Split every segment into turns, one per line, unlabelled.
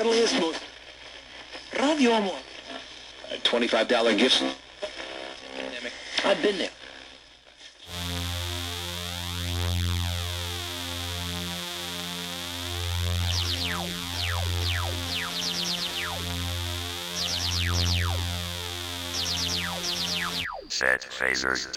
friendliest, most... Radio Amor.
A $25 gift.
I've been there.
Set phasers.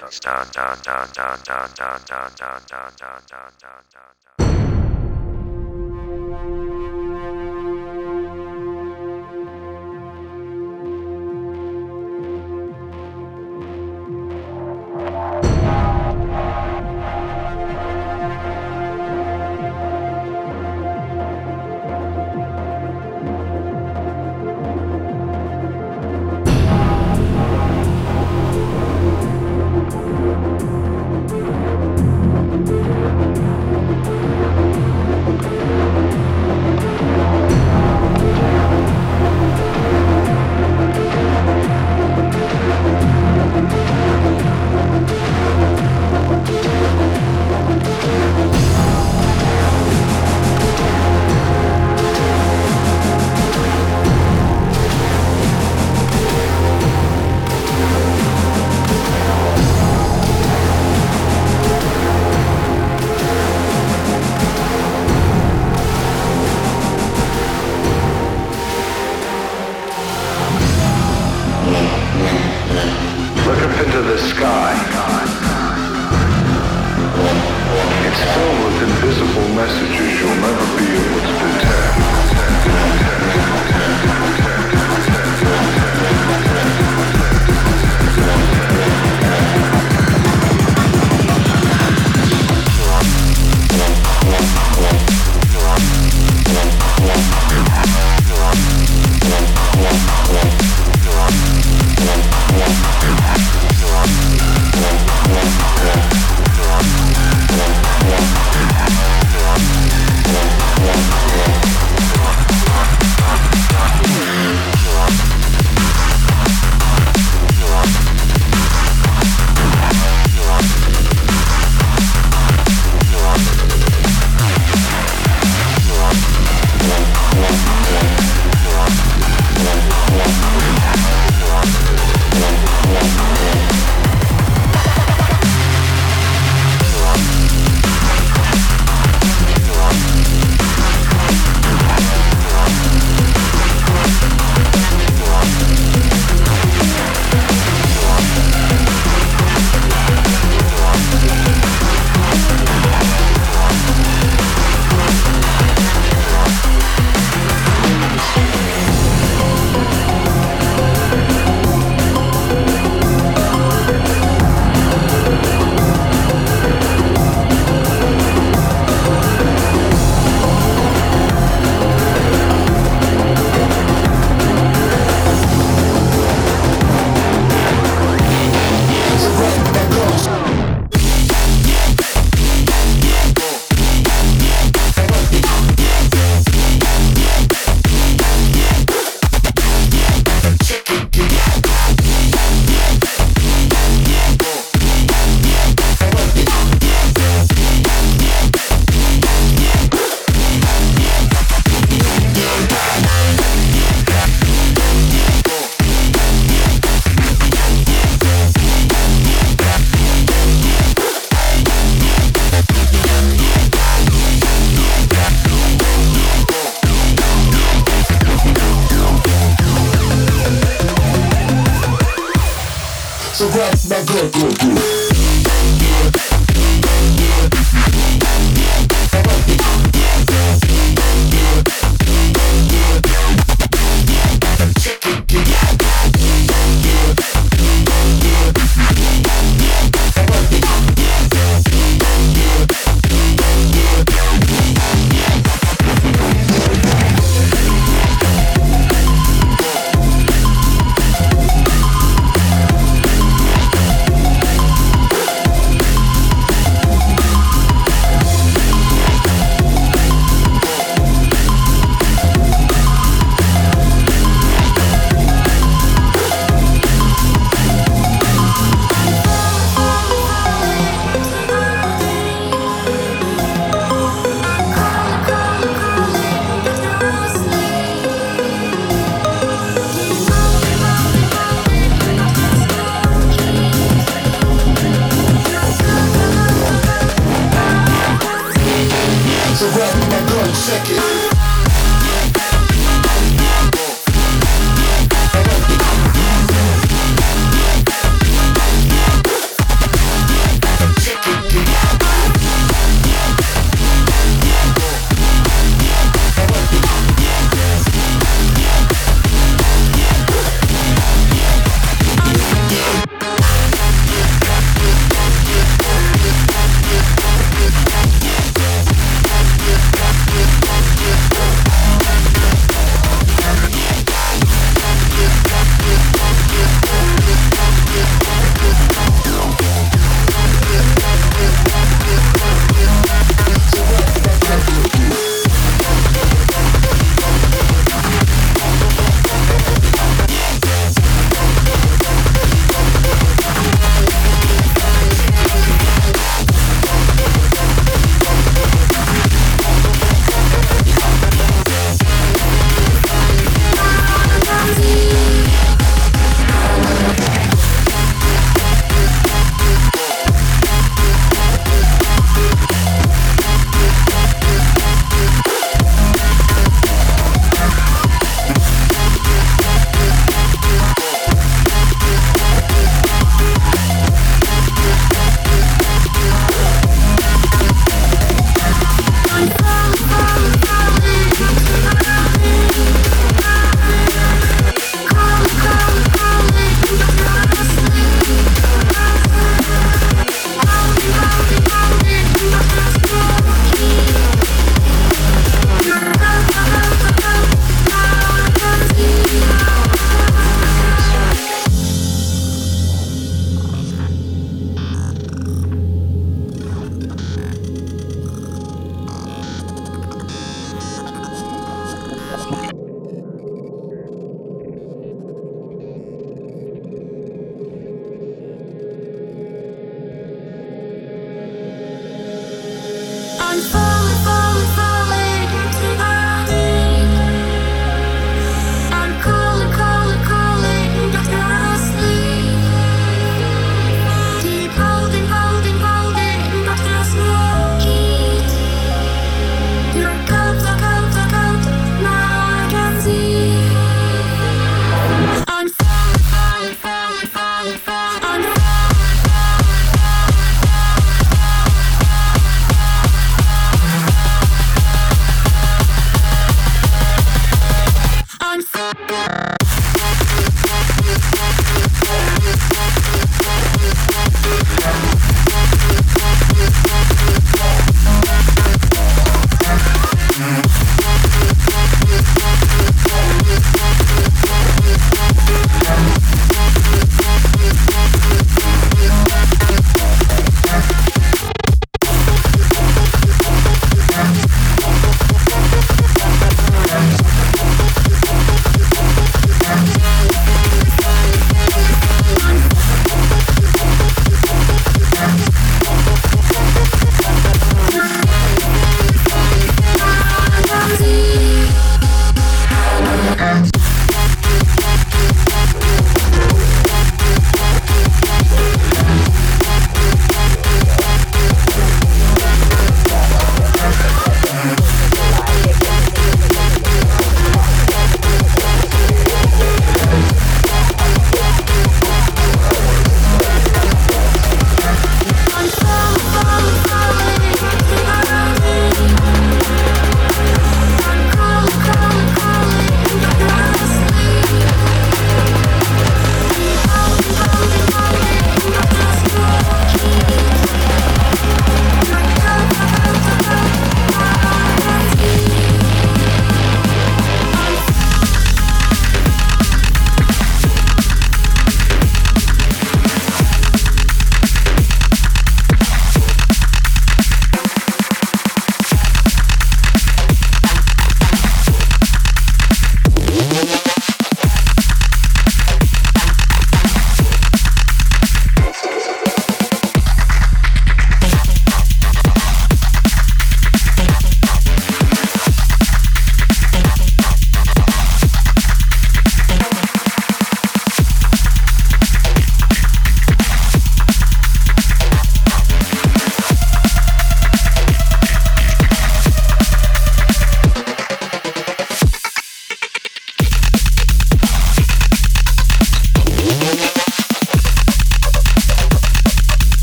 That's my
good, good, good.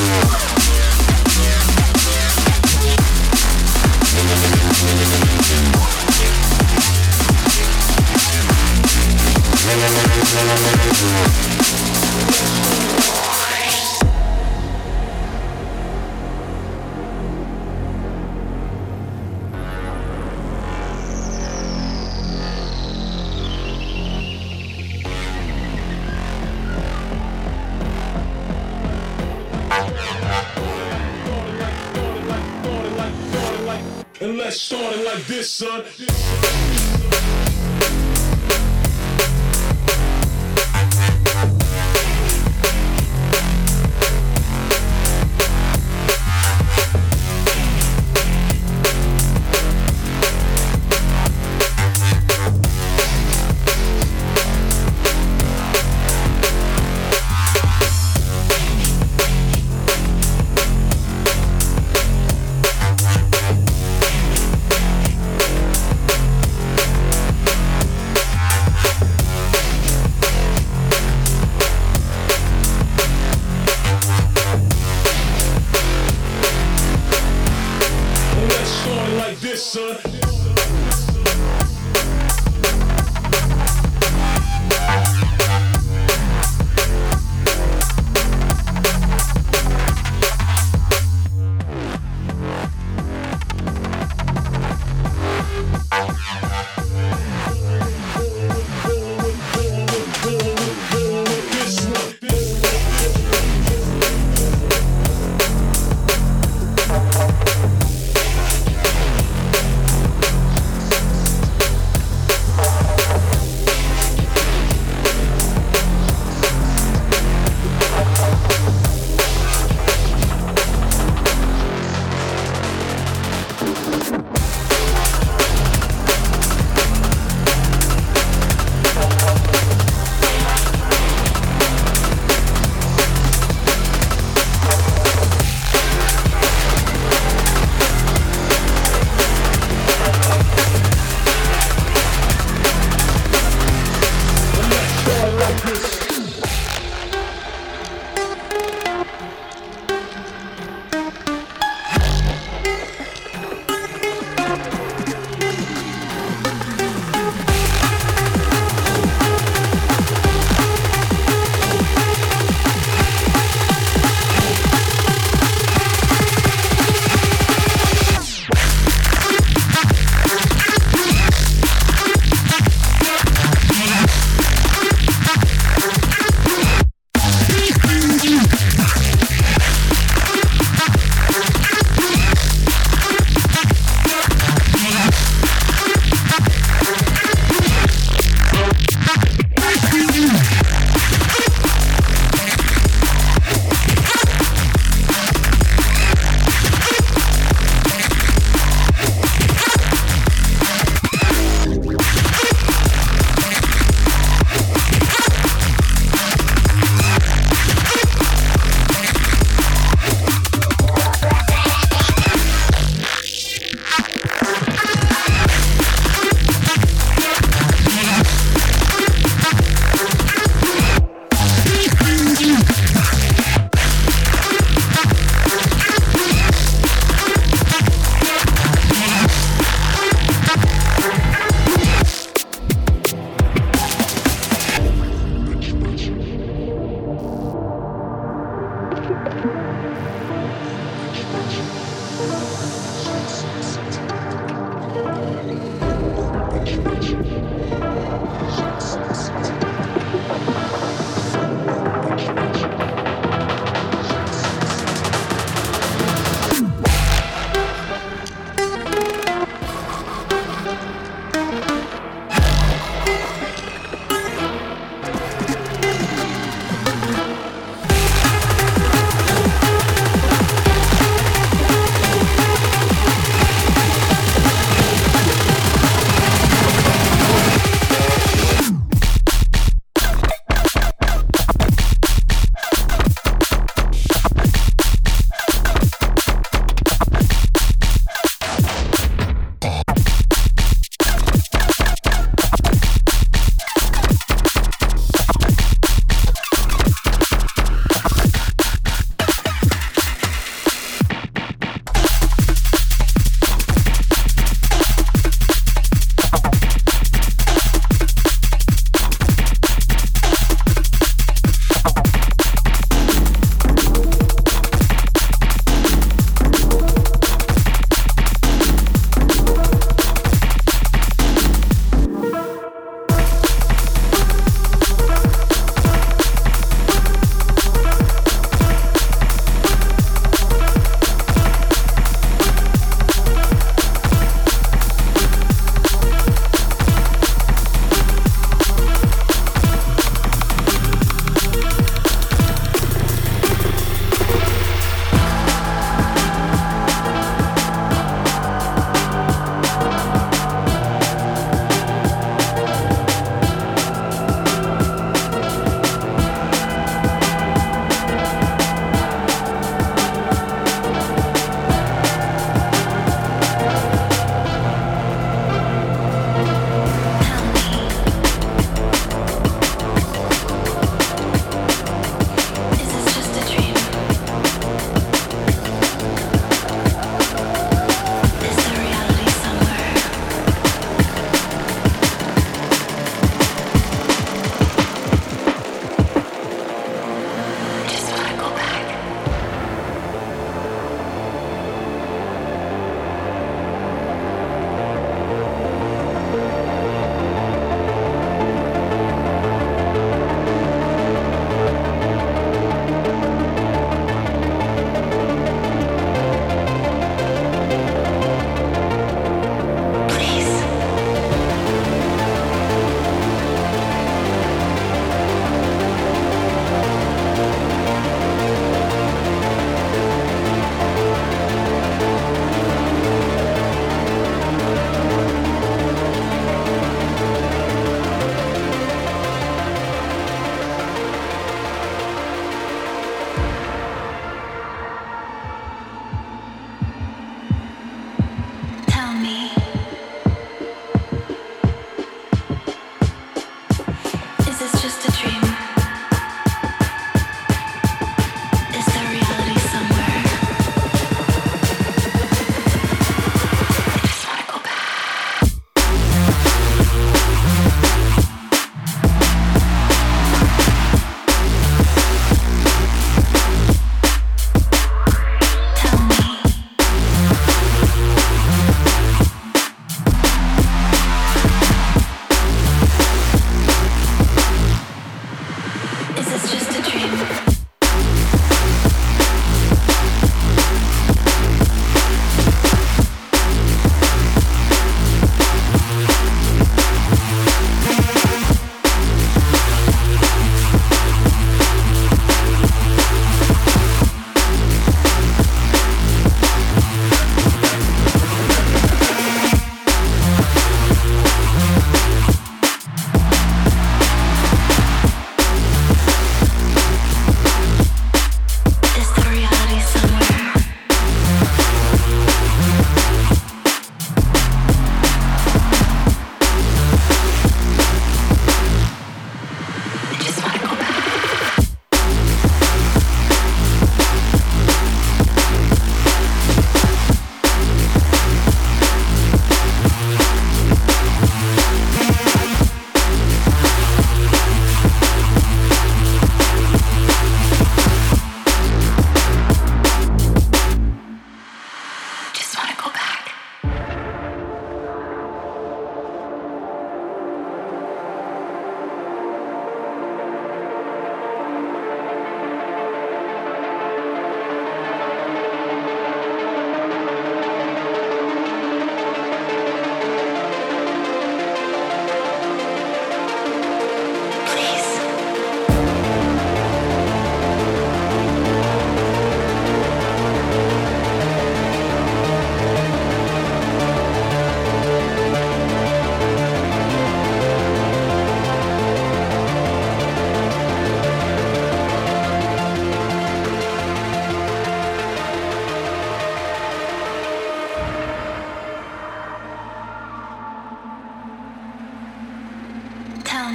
Yeah.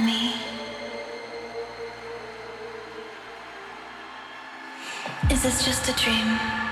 me. Is
this just a dream?